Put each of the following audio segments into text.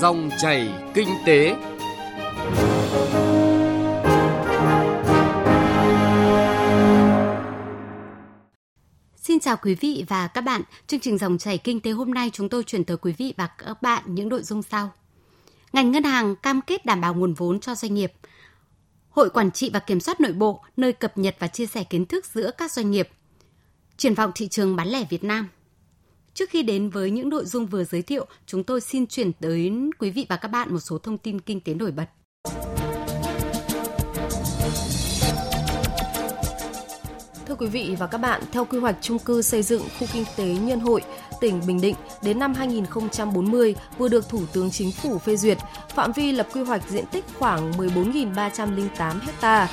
Dòng chảy kinh tế. Xin chào quý vị và các bạn. Chương trình Dòng chảy kinh tế hôm nay chúng tôi chuyển tới quý vị và các bạn những nội dung sau. Ngành ngân hàng cam kết đảm bảo nguồn vốn cho doanh nghiệp. Hội quản trị và kiểm soát nội bộ, nơi cập nhật và chia sẻ kiến thức giữa các doanh nghiệp. Triển vọng thị trường bán lẻ Việt Nam. Trước khi đến với những nội dung vừa giới thiệu, chúng tôi xin chuyển tới quý vị và các bạn một số thông tin kinh tế nổi bật. Thưa quý vị và các bạn, theo quy hoạch chung cư xây dựng khu kinh tế Nhân Hội, tỉnh Bình Định đến năm 2040 vừa được Thủ tướng Chính phủ phê duyệt, phạm vi lập quy hoạch diện tích khoảng 14.308 ha.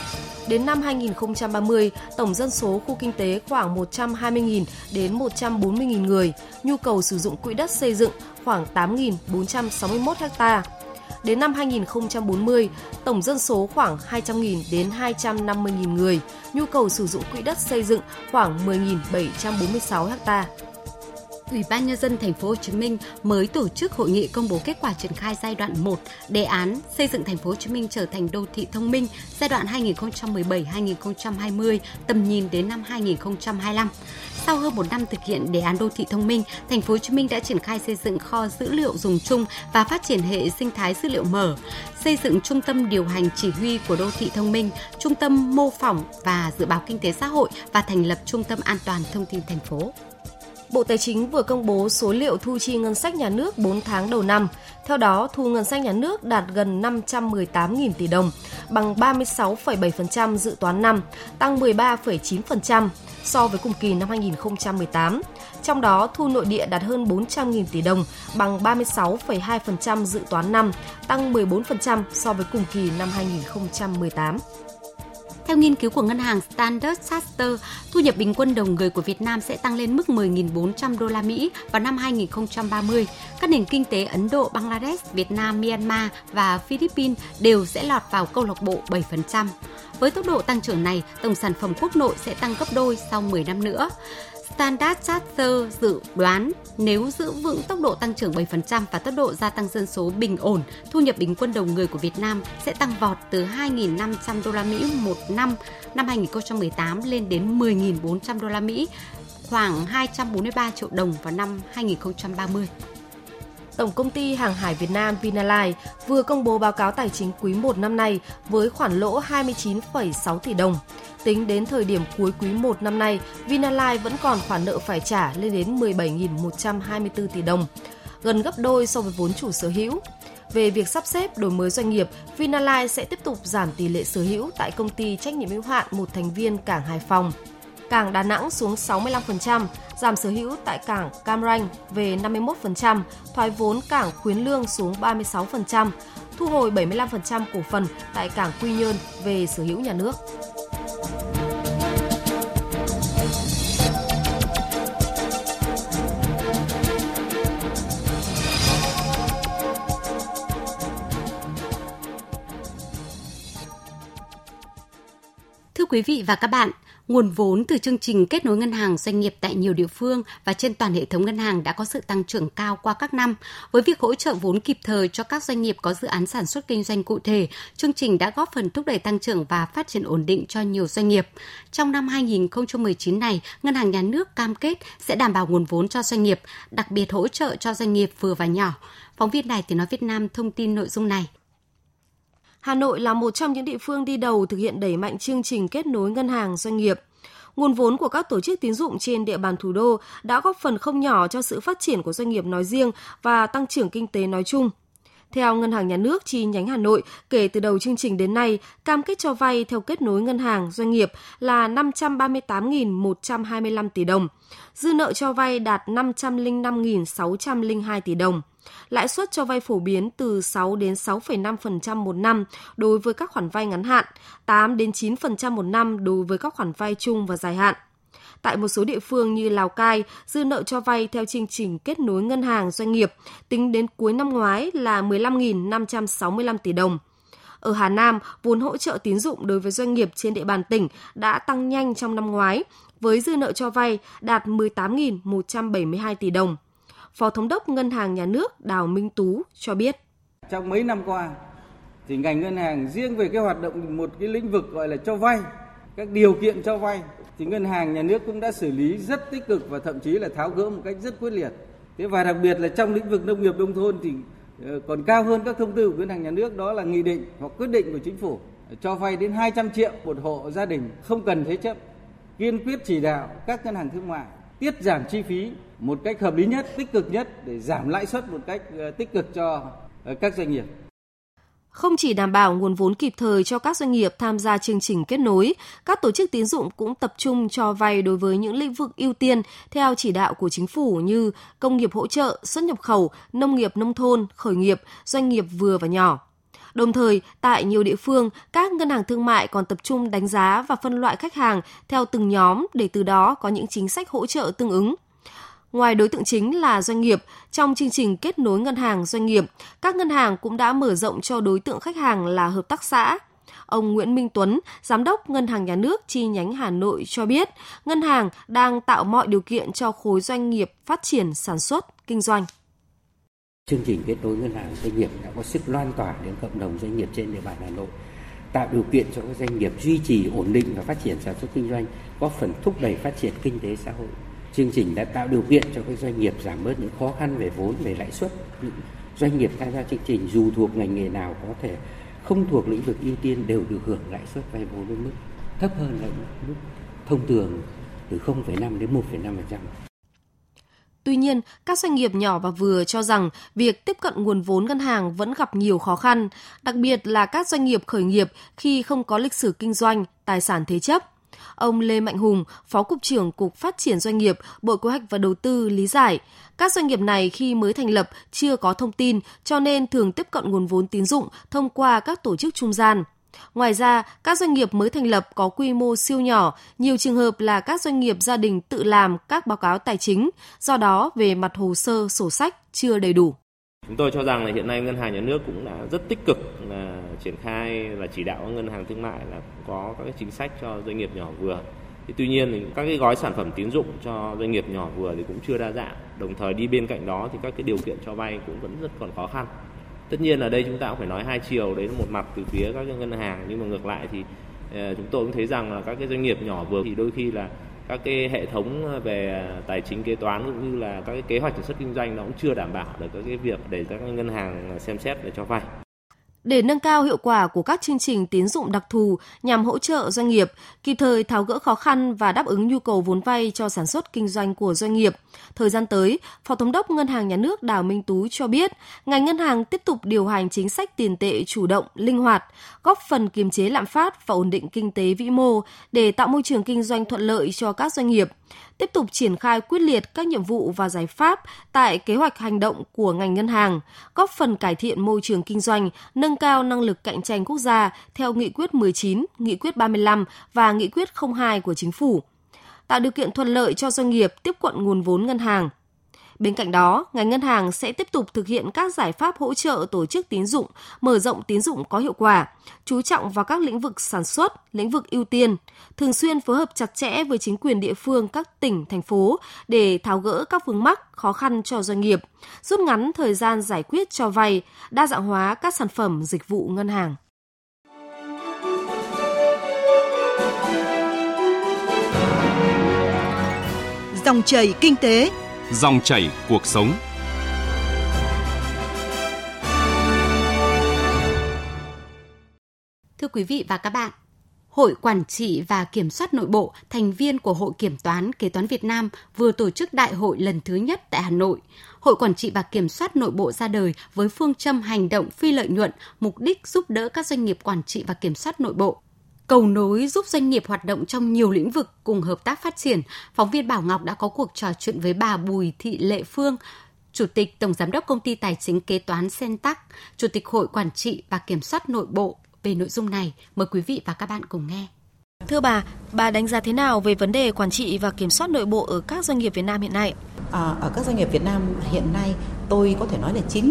Đến năm 2030, tổng dân số khu kinh tế khoảng 120.000 đến 140.000 người, nhu cầu sử dụng quỹ đất xây dựng khoảng 8.461 ha. Đến năm 2040, tổng dân số khoảng 200.000 đến 250.000 người, nhu cầu sử dụng quỹ đất xây dựng khoảng 10.746 ha. Ủy ban nhân dân thành phố Hồ Chí Minh mới tổ chức hội nghị công bố kết quả triển khai giai đoạn 1 đề án xây dựng thành phố Hồ Chí Minh trở thành đô thị thông minh giai đoạn 2017-2020 tầm nhìn đến năm 2025. Sau hơn một năm thực hiện đề án đô thị thông minh, thành phố Hồ Chí Minh đã triển khai xây dựng kho dữ liệu dùng chung và phát triển hệ sinh thái dữ liệu mở, xây dựng trung tâm điều hành chỉ huy của đô thị thông minh, trung tâm mô phỏng và dự báo kinh tế xã hội và thành lập trung tâm an toàn thông tin thành phố. Bộ Tài chính vừa công bố số liệu thu chi ngân sách nhà nước 4 tháng đầu năm. Theo đó, thu ngân sách nhà nước đạt gần 518.000 tỷ đồng, bằng 36,7% dự toán năm, tăng 13,9% so với cùng kỳ năm 2018. Trong đó, thu nội địa đạt hơn 400.000 tỷ đồng, bằng 36,2% dự toán năm, tăng 14% so với cùng kỳ năm 2018. Theo nghiên cứu của ngân hàng Standard Chartered, thu nhập bình quân đầu người của Việt Nam sẽ tăng lên mức 10.400 đô la Mỹ vào năm 2030. Các nền kinh tế Ấn Độ, Bangladesh, Việt Nam, Myanmar và Philippines đều sẽ lọt vào câu lạc bộ 7%. Với tốc độ tăng trưởng này, tổng sản phẩm quốc nội sẽ tăng gấp đôi sau 10 năm nữa. Standard Chartered dự đoán nếu giữ vững tốc độ tăng trưởng 7% và tốc độ gia tăng dân số bình ổn, thu nhập bình quân đầu người của Việt Nam sẽ tăng vọt từ 2.500 đô la Mỹ một năm năm 2018 lên đến 10.400 đô la Mỹ, khoảng 243 triệu đồng vào năm 2030. Tổng công ty Hàng hải Việt Nam Vinalines vừa công bố báo cáo tài chính quý 1 năm nay với khoản lỗ 29,6 tỷ đồng. Tính đến thời điểm cuối quý 1 năm nay, Vinalines vẫn còn khoản nợ phải trả lên đến 17.124 tỷ đồng, gần gấp đôi so với vốn chủ sở hữu. Về việc sắp xếp đổi mới doanh nghiệp, Vinalines sẽ tiếp tục giảm tỷ lệ sở hữu tại công ty trách nhiệm hữu hạn một thành viên cảng Hải Phòng, cảng Đà Nẵng xuống 65%, giảm sở hữu tại cảng Cam Ranh về 51%, thoái vốn cảng Khuyến Lương xuống 36%, thu hồi 75% cổ phần tại cảng Quy Nhơn về sở hữu nhà nước. Quý vị và các bạn, nguồn vốn từ chương trình kết nối ngân hàng doanh nghiệp tại nhiều địa phương và trên toàn hệ thống ngân hàng đã có sự tăng trưởng cao qua các năm. Với việc hỗ trợ vốn kịp thời cho các doanh nghiệp có dự án sản xuất kinh doanh cụ thể, chương trình đã góp phần thúc đẩy tăng trưởng và phát triển ổn định cho nhiều doanh nghiệp. Trong năm 2019 này, Ngân hàng Nhà nước cam kết sẽ đảm bảo nguồn vốn cho doanh nghiệp, đặc biệt hỗ trợ cho doanh nghiệp vừa và nhỏ. Phóng viên Đài Tiếng Nói Việt Nam thông tin nội dung này. Hà Nội là một trong những địa phương đi đầu thực hiện đẩy mạnh chương trình kết nối ngân hàng doanh nghiệp. Nguồn vốn của các tổ chức tín dụng trên địa bàn thủ đô đã góp phần không nhỏ cho sự phát triển của doanh nghiệp nói riêng và tăng trưởng kinh tế nói chung. Theo Ngân hàng Nhà nước chi nhánh Hà Nội, kể từ đầu chương trình đến nay, cam kết cho vay theo kết nối ngân hàng doanh nghiệp là 538.125 tỷ đồng. Dư nợ cho vay đạt 505.602 tỷ đồng. Lãi suất cho vay phổ biến từ 6 đến 6,5% một năm đối với các khoản vay ngắn hạn, 8 đến 9% một năm đối với các khoản vay chung và dài hạn. Tại một số địa phương như Lào Cai, dư nợ cho vay theo chương trình kết nối ngân hàng doanh nghiệp tính đến cuối năm ngoái là 15.565 tỷ đồng. Ở Hà Nam, vốn hỗ trợ tín dụng đối với doanh nghiệp trên địa bàn tỉnh đã tăng nhanh trong năm ngoái, với dư nợ cho vay đạt 18.172 tỷ đồng. Phó Thống đốc Ngân hàng Nhà nước Đào Minh Tú cho biết. Trong mấy năm qua thì ngành ngân hàng riêng về cái hoạt động một cái lĩnh vực gọi là cho vay, các điều kiện cho vay thì ngân hàng nhà nước cũng đã xử lý rất tích cực và thậm chí là tháo gỡ một cách rất quyết liệt. Thế và đặc biệt là trong lĩnh vực nông nghiệp nông thôn thì ờ, còn cao hơn các thông tư của ngân hàng nhà nước đó là nghị định hoặc quyết định của chính phủ cho vay đến 200 triệu một hộ gia đình không cần thế chấp. Kiên quyết chỉ đạo các ngân hàng thương mại tiết giảm chi phí một cách hợp lý nhất, tích cực nhất để giảm lãi suất một cách ờ, tích cực cho ờ, các doanh nghiệp. Không chỉ đảm bảo nguồn vốn kịp thời cho các doanh nghiệp tham gia chương trình kết nối, các tổ chức tín dụng cũng tập trung cho vay đối với những lĩnh vực ưu tiên theo chỉ đạo của chính phủ như công nghiệp hỗ trợ, xuất nhập khẩu, nông nghiệp nông thôn, khởi nghiệp, doanh nghiệp vừa và nhỏ. Đồng thời, tại nhiều địa phương, các ngân hàng thương mại còn tập trung đánh giá và phân loại khách hàng theo từng nhóm để từ đó có những chính sách hỗ trợ tương ứng. Ngoài đối tượng chính là doanh nghiệp, trong chương trình kết nối ngân hàng doanh nghiệp, các ngân hàng cũng đã mở rộng cho đối tượng khách hàng là hợp tác xã. Ông Nguyễn Minh Tuấn, Giám đốc Ngân hàng Nhà nước chi nhánh Hà Nội cho biết, ngân hàng đang tạo mọi điều kiện cho khối doanh nghiệp phát triển sản xuất, kinh doanh. Chương trình kết nối ngân hàng doanh nghiệp đã có sức lan tỏa đến cộng đồng doanh nghiệp trên địa bàn Hà Nội, tạo điều kiện cho các doanh nghiệp duy trì ổn định và phát triển sản xuất kinh doanh, góp phần thúc đẩy phát triển kinh tế xã hội. Chương trình đã tạo điều kiện cho các doanh nghiệp giảm bớt những khó khăn về vốn, về lãi suất. Những doanh nghiệp tham gia chương trình dù thuộc ngành nghề nào có thể không thuộc lĩnh vực ưu tiên đều được hưởng lãi suất vay vốn với mức thấp hơn là mức thông thường từ 0,5 đến 1,5%. Tuy nhiên, các doanh nghiệp nhỏ và vừa cho rằng việc tiếp cận nguồn vốn ngân hàng vẫn gặp nhiều khó khăn, đặc biệt là các doanh nghiệp khởi nghiệp khi không có lịch sử kinh doanh, tài sản thế chấp. Ông Lê Mạnh Hùng, Phó Cục trưởng Cục Phát triển Doanh nghiệp, Bộ Kế hoạch và Đầu tư lý giải, các doanh nghiệp này khi mới thành lập chưa có thông tin cho nên thường tiếp cận nguồn vốn tín dụng thông qua các tổ chức trung gian. Ngoài ra, các doanh nghiệp mới thành lập có quy mô siêu nhỏ, nhiều trường hợp là các doanh nghiệp gia đình tự làm các báo cáo tài chính, do đó về mặt hồ sơ, sổ sách chưa đầy đủ. Chúng tôi cho rằng là hiện nay ngân hàng nhà nước cũng đã rất tích cực là triển khai và chỉ đạo các ngân hàng thương mại là có các cái chính sách cho doanh nghiệp nhỏ vừa. Thì tuy nhiên thì các cái gói sản phẩm tín dụng cho doanh nghiệp nhỏ vừa thì cũng chưa đa dạng. Đồng thời đi bên cạnh đó thì các cái điều kiện cho vay cũng vẫn rất còn khó khăn. Tất nhiên ở đây chúng ta cũng phải nói hai chiều, đấy là một mặt từ phía các ngân hàng nhưng mà ngược lại thì ờ, chúng tôi cũng thấy rằng là các cái doanh nghiệp nhỏ vừa thì đôi khi là các cái hệ thống về tài chính kế toán cũng như là các cái kế hoạch sản xuất kinh doanh nó cũng chưa đảm bảo được các cái việc để các ngân hàng xem xét để cho vay. Để nâng cao hiệu quả của các chương trình tín dụng đặc thù nhằm hỗ trợ doanh nghiệp, kịp thời tháo gỡ khó khăn và đáp ứng nhu cầu vốn vay cho sản xuất kinh doanh của doanh nghiệp. Thời gian tới, Phó Thống đốc Ngân hàng Nhà nước Đào Minh Tú cho biết, ngành ngân hàng tiếp tục điều hành chính sách tiền tệ chủ động, linh hoạt, góp phần kiềm chế lạm phát và ổn định kinh tế vĩ mô để tạo môi trường kinh doanh thuận lợi cho các doanh nghiệp tiếp tục triển khai quyết liệt các nhiệm vụ và giải pháp tại kế hoạch hành động của ngành ngân hàng, góp phần cải thiện môi trường kinh doanh, nâng cao năng lực cạnh tranh quốc gia theo Nghị quyết 19, Nghị quyết 35 và Nghị quyết 02 của Chính phủ tạo điều kiện thuận lợi cho doanh nghiệp tiếp cận nguồn vốn ngân hàng. Bên cạnh đó, ngành ngân hàng sẽ tiếp tục thực hiện các giải pháp hỗ trợ tổ chức tín dụng, mở rộng tín dụng có hiệu quả, chú trọng vào các lĩnh vực sản xuất, lĩnh vực ưu tiên, thường xuyên phối hợp chặt chẽ với chính quyền địa phương các tỉnh, thành phố để tháo gỡ các vướng mắc, khó khăn cho doanh nghiệp, rút ngắn thời gian giải quyết cho vay, đa dạng hóa các sản phẩm dịch vụ ngân hàng. Dòng chảy kinh tế, Dòng chảy cuộc sống. Thưa quý vị và các bạn, Hội Quản trị và Kiểm soát Nội bộ, thành viên của Hội Kiểm toán Kế toán Việt Nam vừa tổ chức đại hội lần thứ nhất tại Hà Nội. Hội Quản trị và Kiểm soát Nội bộ ra đời với phương châm hành động phi lợi nhuận, mục đích giúp đỡ các doanh nghiệp quản trị và kiểm soát nội bộ. Cầu nối giúp doanh nghiệp hoạt động trong nhiều lĩnh vực cùng hợp tác phát triển. Phóng viên Bảo Ngọc đã có cuộc trò chuyện với bà Bùi Thị Lệ Phương, Chủ tịch Tổng Giám đốc Công ty Tài chính Kế toán Sentac, Chủ tịch Hội Quản trị và Kiểm soát Nội bộ về nội dung này. Mời quý vị và các bạn cùng nghe. Thưa bà, bà đánh giá thế nào về vấn đề quản trị và kiểm soát nội bộ ở các doanh nghiệp Việt Nam hiện nay? À, ở các doanh nghiệp Việt Nam hiện nay tôi có thể nói là 90%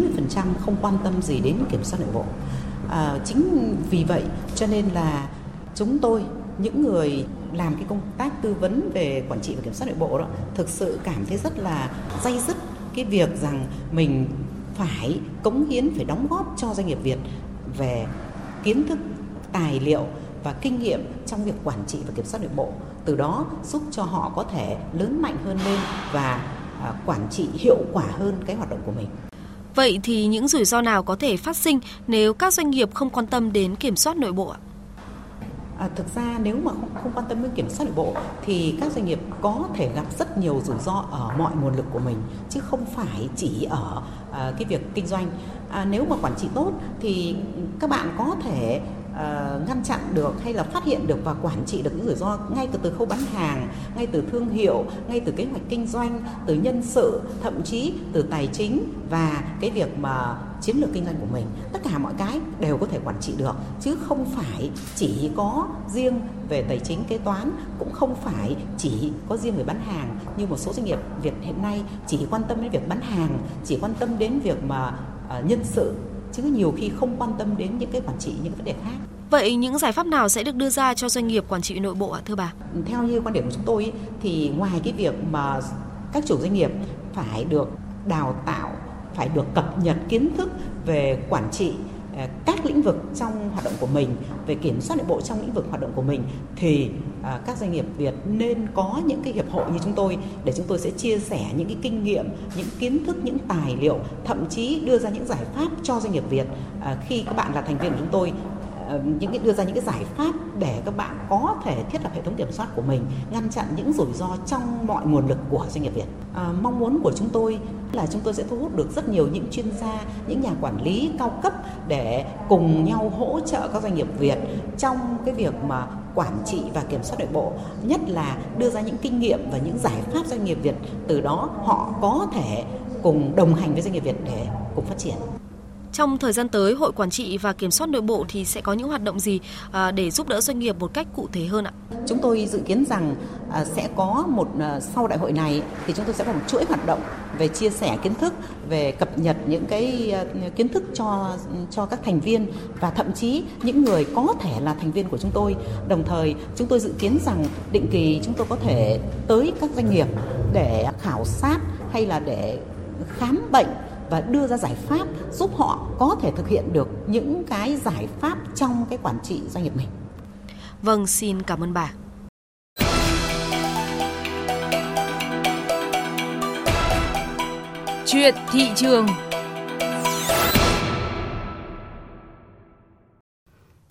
không quan tâm gì đến kiểm soát nội bộ. À, chính vì vậy cho nên là chúng tôi, những người làm cái công tác tư vấn về quản trị và kiểm soát nội bộ đó, thực sự cảm thấy rất là dây dứt cái việc rằng mình phải cống hiến, phải đóng góp cho doanh nghiệp Việt về kiến thức, tài liệu và kinh nghiệm trong việc quản trị và kiểm soát nội bộ từ đó giúp cho họ có thể lớn mạnh hơn lên và à, quản trị hiệu quả hơn cái hoạt động của mình. Vậy thì những rủi ro nào có thể phát sinh nếu các doanh nghiệp không quan tâm đến kiểm soát nội bộ ạ? À, thực ra nếu mà không, không quan tâm đến kiểm soát nội bộ thì các doanh nghiệp có thể gặp rất nhiều rủi ro ở mọi nguồn lực của mình chứ không phải chỉ ở à, cái việc kinh doanh. À, nếu mà quản trị tốt thì các bạn có thể uh, ngăn chặn được hay là phát hiện được và quản trị được những rủi ro ngay từ từ khâu bán hàng, ngay từ thương hiệu, ngay từ kế hoạch kinh doanh, từ nhân sự, thậm chí từ tài chính và cái việc mà chiến lược kinh doanh của mình. Tất cả mọi cái đều có thể quản trị được chứ không phải chỉ có riêng về tài chính kế toán, cũng không phải chỉ có riêng về bán hàng như một số doanh nghiệp Việt hiện nay chỉ quan tâm đến việc bán hàng, chỉ quan tâm đến việc mà uh, nhân sự chứ nhiều khi không quan tâm đến những cái quản trị những vấn đề khác. Vậy những giải pháp nào sẽ được đưa ra cho doanh nghiệp quản trị nội bộ ạ thưa bà? Theo như quan điểm của chúng tôi thì ngoài cái việc mà các chủ doanh nghiệp phải được đào tạo, phải được cập nhật kiến thức về quản trị À, các lĩnh vực trong hoạt động của mình về kiểm soát nội bộ trong lĩnh vực hoạt động của mình thì à, các doanh nghiệp Việt nên có những cái hiệp hội như chúng tôi để chúng tôi sẽ chia sẻ những cái kinh nghiệm, những kiến thức, những tài liệu, thậm chí đưa ra những giải pháp cho doanh nghiệp Việt. À, khi các bạn là thành viên của chúng tôi những cái đưa ra những cái giải pháp để các bạn có thể thiết lập hệ thống kiểm soát của mình ngăn chặn những rủi ro trong mọi nguồn lực của doanh nghiệp Việt. À, mong muốn của chúng tôi là chúng tôi sẽ thu hút được rất nhiều những chuyên gia, những nhà quản lý cao cấp để cùng nhau hỗ trợ các doanh nghiệp Việt trong cái việc mà quản trị và kiểm soát nội bộ, nhất là đưa ra những kinh nghiệm và những giải pháp doanh nghiệp Việt từ đó họ có thể cùng đồng hành với doanh nghiệp Việt để cùng phát triển. Trong thời gian tới, Hội Quản trị và Kiểm soát nội bộ thì sẽ có những hoạt động gì à, để giúp đỡ doanh nghiệp một cách cụ thể hơn ạ? Chúng tôi dự kiến rằng à, sẽ có một à, sau đại hội này thì chúng tôi sẽ có một chuỗi hoạt động về chia sẻ kiến thức, về cập nhật những cái kiến thức cho cho các thành viên và thậm chí những người có thể là thành viên của chúng tôi. Đồng thời, chúng tôi dự kiến rằng định kỳ chúng tôi có thể tới các doanh nghiệp để khảo sát hay là để khám bệnh và đưa ra giải pháp giúp họ có thể thực hiện được những cái giải pháp trong cái quản trị doanh nghiệp mình. Vâng, xin cảm ơn bà. Chuyện thị trường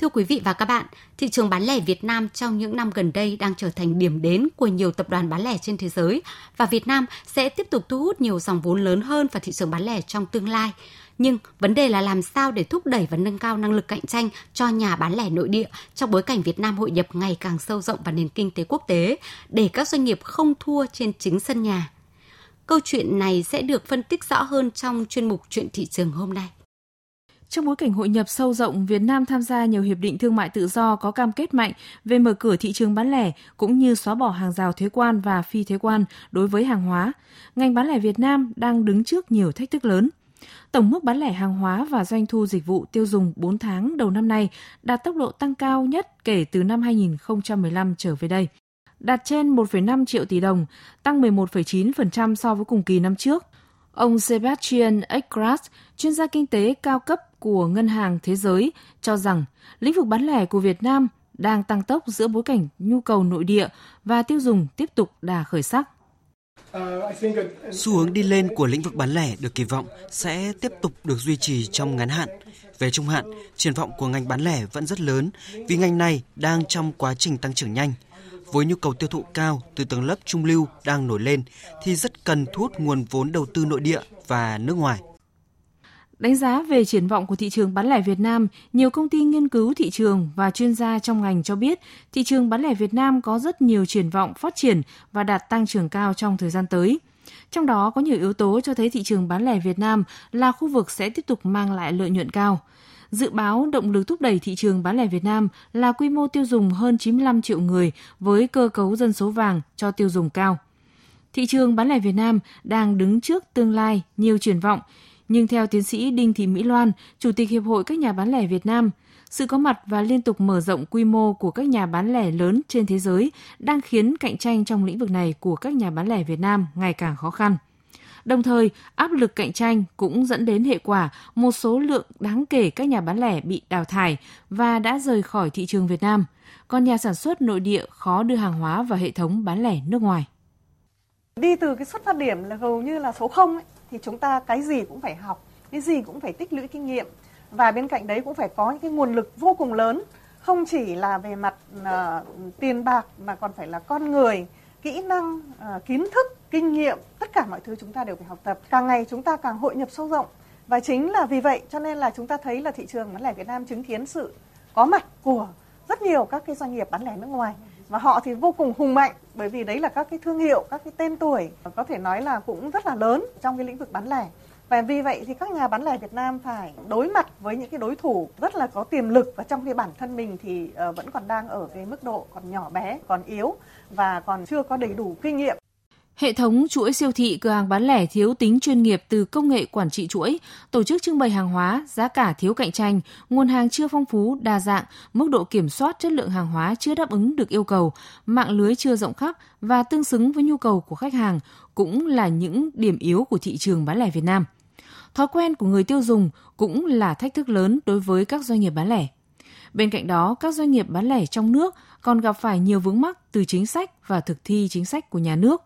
Thưa quý vị và các bạn, thị trường bán lẻ Việt Nam trong những năm gần đây đang trở thành điểm đến của nhiều tập đoàn bán lẻ trên thế giới và Việt Nam sẽ tiếp tục thu hút nhiều dòng vốn lớn hơn vào thị trường bán lẻ trong tương lai. Nhưng vấn đề là làm sao để thúc đẩy và nâng cao năng lực cạnh tranh cho nhà bán lẻ nội địa trong bối cảnh Việt Nam hội nhập ngày càng sâu rộng vào nền kinh tế quốc tế để các doanh nghiệp không thua trên chính sân nhà. Câu chuyện này sẽ được phân tích rõ hơn trong chuyên mục Chuyện thị trường hôm nay. Trong bối cảnh hội nhập sâu rộng, Việt Nam tham gia nhiều hiệp định thương mại tự do có cam kết mạnh về mở cửa thị trường bán lẻ cũng như xóa bỏ hàng rào thuế quan và phi thuế quan đối với hàng hóa. Ngành bán lẻ Việt Nam đang đứng trước nhiều thách thức lớn. Tổng mức bán lẻ hàng hóa và doanh thu dịch vụ tiêu dùng 4 tháng đầu năm nay đạt tốc độ tăng cao nhất kể từ năm 2015 trở về đây. Đạt trên 1,5 triệu tỷ đồng, tăng 11,9% so với cùng kỳ năm trước. Ông Sebastian Ekras, chuyên gia kinh tế cao cấp của Ngân hàng Thế giới, cho rằng lĩnh vực bán lẻ của Việt Nam đang tăng tốc giữa bối cảnh nhu cầu nội địa và tiêu dùng tiếp tục đà khởi sắc. Xu hướng đi lên của lĩnh vực bán lẻ được kỳ vọng sẽ tiếp tục được duy trì trong ngắn hạn. Về trung hạn, triển vọng của ngành bán lẻ vẫn rất lớn vì ngành này đang trong quá trình tăng trưởng nhanh. Với nhu cầu tiêu thụ cao từ tầng lớp trung lưu đang nổi lên thì rất cần thu hút nguồn vốn đầu tư nội địa và nước ngoài. Đánh giá về triển vọng của thị trường bán lẻ Việt Nam, nhiều công ty nghiên cứu thị trường và chuyên gia trong ngành cho biết thị trường bán lẻ Việt Nam có rất nhiều triển vọng phát triển và đạt tăng trưởng cao trong thời gian tới. Trong đó có nhiều yếu tố cho thấy thị trường bán lẻ Việt Nam là khu vực sẽ tiếp tục mang lại lợi nhuận cao. Dự báo động lực thúc đẩy thị trường bán lẻ Việt Nam là quy mô tiêu dùng hơn 95 triệu người với cơ cấu dân số vàng cho tiêu dùng cao. Thị trường bán lẻ Việt Nam đang đứng trước tương lai nhiều triển vọng, nhưng theo tiến sĩ Đinh Thị Mỹ Loan, Chủ tịch Hiệp hội các nhà bán lẻ Việt Nam, sự có mặt và liên tục mở rộng quy mô của các nhà bán lẻ lớn trên thế giới đang khiến cạnh tranh trong lĩnh vực này của các nhà bán lẻ Việt Nam ngày càng khó khăn. Đồng thời, áp lực cạnh tranh cũng dẫn đến hệ quả một số lượng đáng kể các nhà bán lẻ bị đào thải và đã rời khỏi thị trường Việt Nam. Còn nhà sản xuất nội địa khó đưa hàng hóa vào hệ thống bán lẻ nước ngoài. Đi từ cái xuất phát điểm là hầu như là số 0 ấy, thì chúng ta cái gì cũng phải học, cái gì cũng phải tích lũy kinh nghiệm và bên cạnh đấy cũng phải có những cái nguồn lực vô cùng lớn không chỉ là về mặt uh, tiền bạc mà còn phải là con người kỹ năng uh, kiến thức kinh nghiệm tất cả mọi thứ chúng ta đều phải học tập. Càng ngày chúng ta càng hội nhập sâu rộng. Và chính là vì vậy cho nên là chúng ta thấy là thị trường bán lẻ Việt Nam chứng kiến sự có mặt của rất nhiều các cái doanh nghiệp bán lẻ nước ngoài. Và họ thì vô cùng hùng mạnh bởi vì đấy là các cái thương hiệu các cái tên tuổi có thể nói là cũng rất là lớn trong cái lĩnh vực bán lẻ. Và vì vậy thì các nhà bán lẻ Việt Nam phải đối mặt với những cái đối thủ rất là có tiềm lực. Và trong khi bản thân mình thì ờ, vẫn còn đang ở cái mức độ còn nhỏ bé, còn yếu và còn chưa có đầy đủ kinh nghiệm. Hệ thống chuỗi siêu thị cửa hàng bán lẻ thiếu tính chuyên nghiệp từ công nghệ quản trị chuỗi, tổ chức trưng bày hàng hóa, giá cả thiếu cạnh tranh, nguồn hàng chưa phong phú, đa dạng, mức độ kiểm soát chất lượng hàng hóa chưa đáp ứng được yêu cầu, mạng lưới chưa rộng khắp và tương xứng với nhu cầu của khách hàng cũng là những điểm yếu của thị trường bán lẻ Việt Nam. Thói quen của người tiêu dùng cũng là thách thức lớn đối với các doanh nghiệp bán lẻ. Bên cạnh đó, các doanh nghiệp bán lẻ trong nước còn gặp phải nhiều vướng mắc từ chính sách và thực thi chính sách của nhà nước,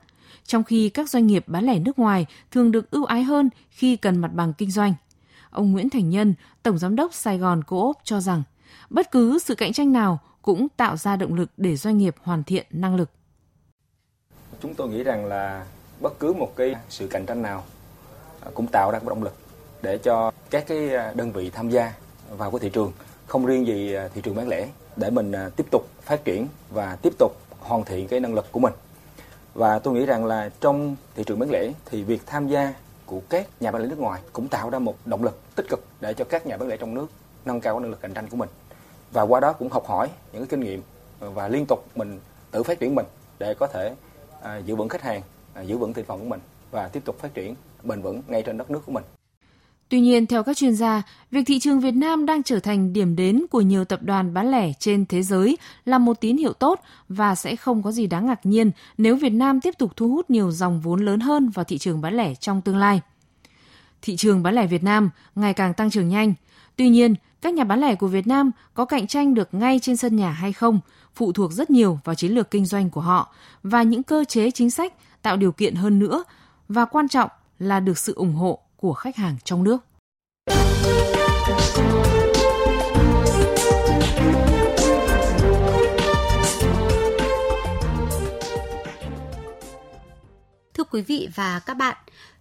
trong khi các doanh nghiệp bán lẻ nước ngoài thường được ưu ái hơn khi cần mặt bằng kinh doanh. Ông Nguyễn Thành Nhân, Tổng Giám đốc Sài Gòn Co-op cho rằng, bất cứ sự cạnh tranh nào cũng tạo ra động lực để doanh nghiệp hoàn thiện năng lực. Chúng tôi nghĩ rằng là bất cứ một cái sự cạnh tranh nào cũng tạo ra một động lực để cho các cái đơn vị tham gia vào cái thị trường không riêng gì thị trường bán lẻ để mình tiếp tục phát triển và tiếp tục hoàn thiện cái năng lực của mình và tôi nghĩ rằng là trong thị trường bán lẻ thì việc tham gia của các nhà bán lẻ nước ngoài cũng tạo ra một động lực tích cực để cho các nhà bán lẻ trong nước nâng cao năng lực cạnh tranh của mình và qua đó cũng học hỏi những cái kinh nghiệm và liên tục mình tự phát triển mình để có thể à, giữ vững khách hàng, à, giữ vững thị phần của mình và tiếp tục phát triển bền vững ngay trên đất nước của mình. Tuy nhiên, theo các chuyên gia, việc thị trường Việt Nam đang trở thành điểm đến của nhiều tập đoàn bán lẻ trên thế giới là một tín hiệu tốt và sẽ không có gì đáng ngạc nhiên nếu Việt Nam tiếp tục thu hút nhiều dòng vốn lớn hơn vào thị trường bán lẻ trong tương lai. Thị trường bán lẻ Việt Nam ngày càng tăng trưởng nhanh. Tuy nhiên, các nhà bán lẻ của Việt Nam có cạnh tranh được ngay trên sân nhà hay không phụ thuộc rất nhiều vào chiến lược kinh doanh của họ và những cơ chế chính sách tạo điều kiện hơn nữa và quan trọng là được sự ủng hộ của khách hàng trong nước. Thưa quý vị và các bạn,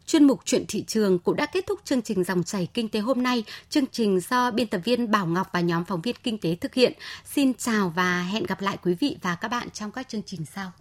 chuyên mục chuyện thị trường cũng đã kết thúc chương trình dòng chảy kinh tế hôm nay. Chương trình do biên tập viên Bảo Ngọc và nhóm phóng viên kinh tế thực hiện. Xin chào và hẹn gặp lại quý vị và các bạn trong các chương trình sau.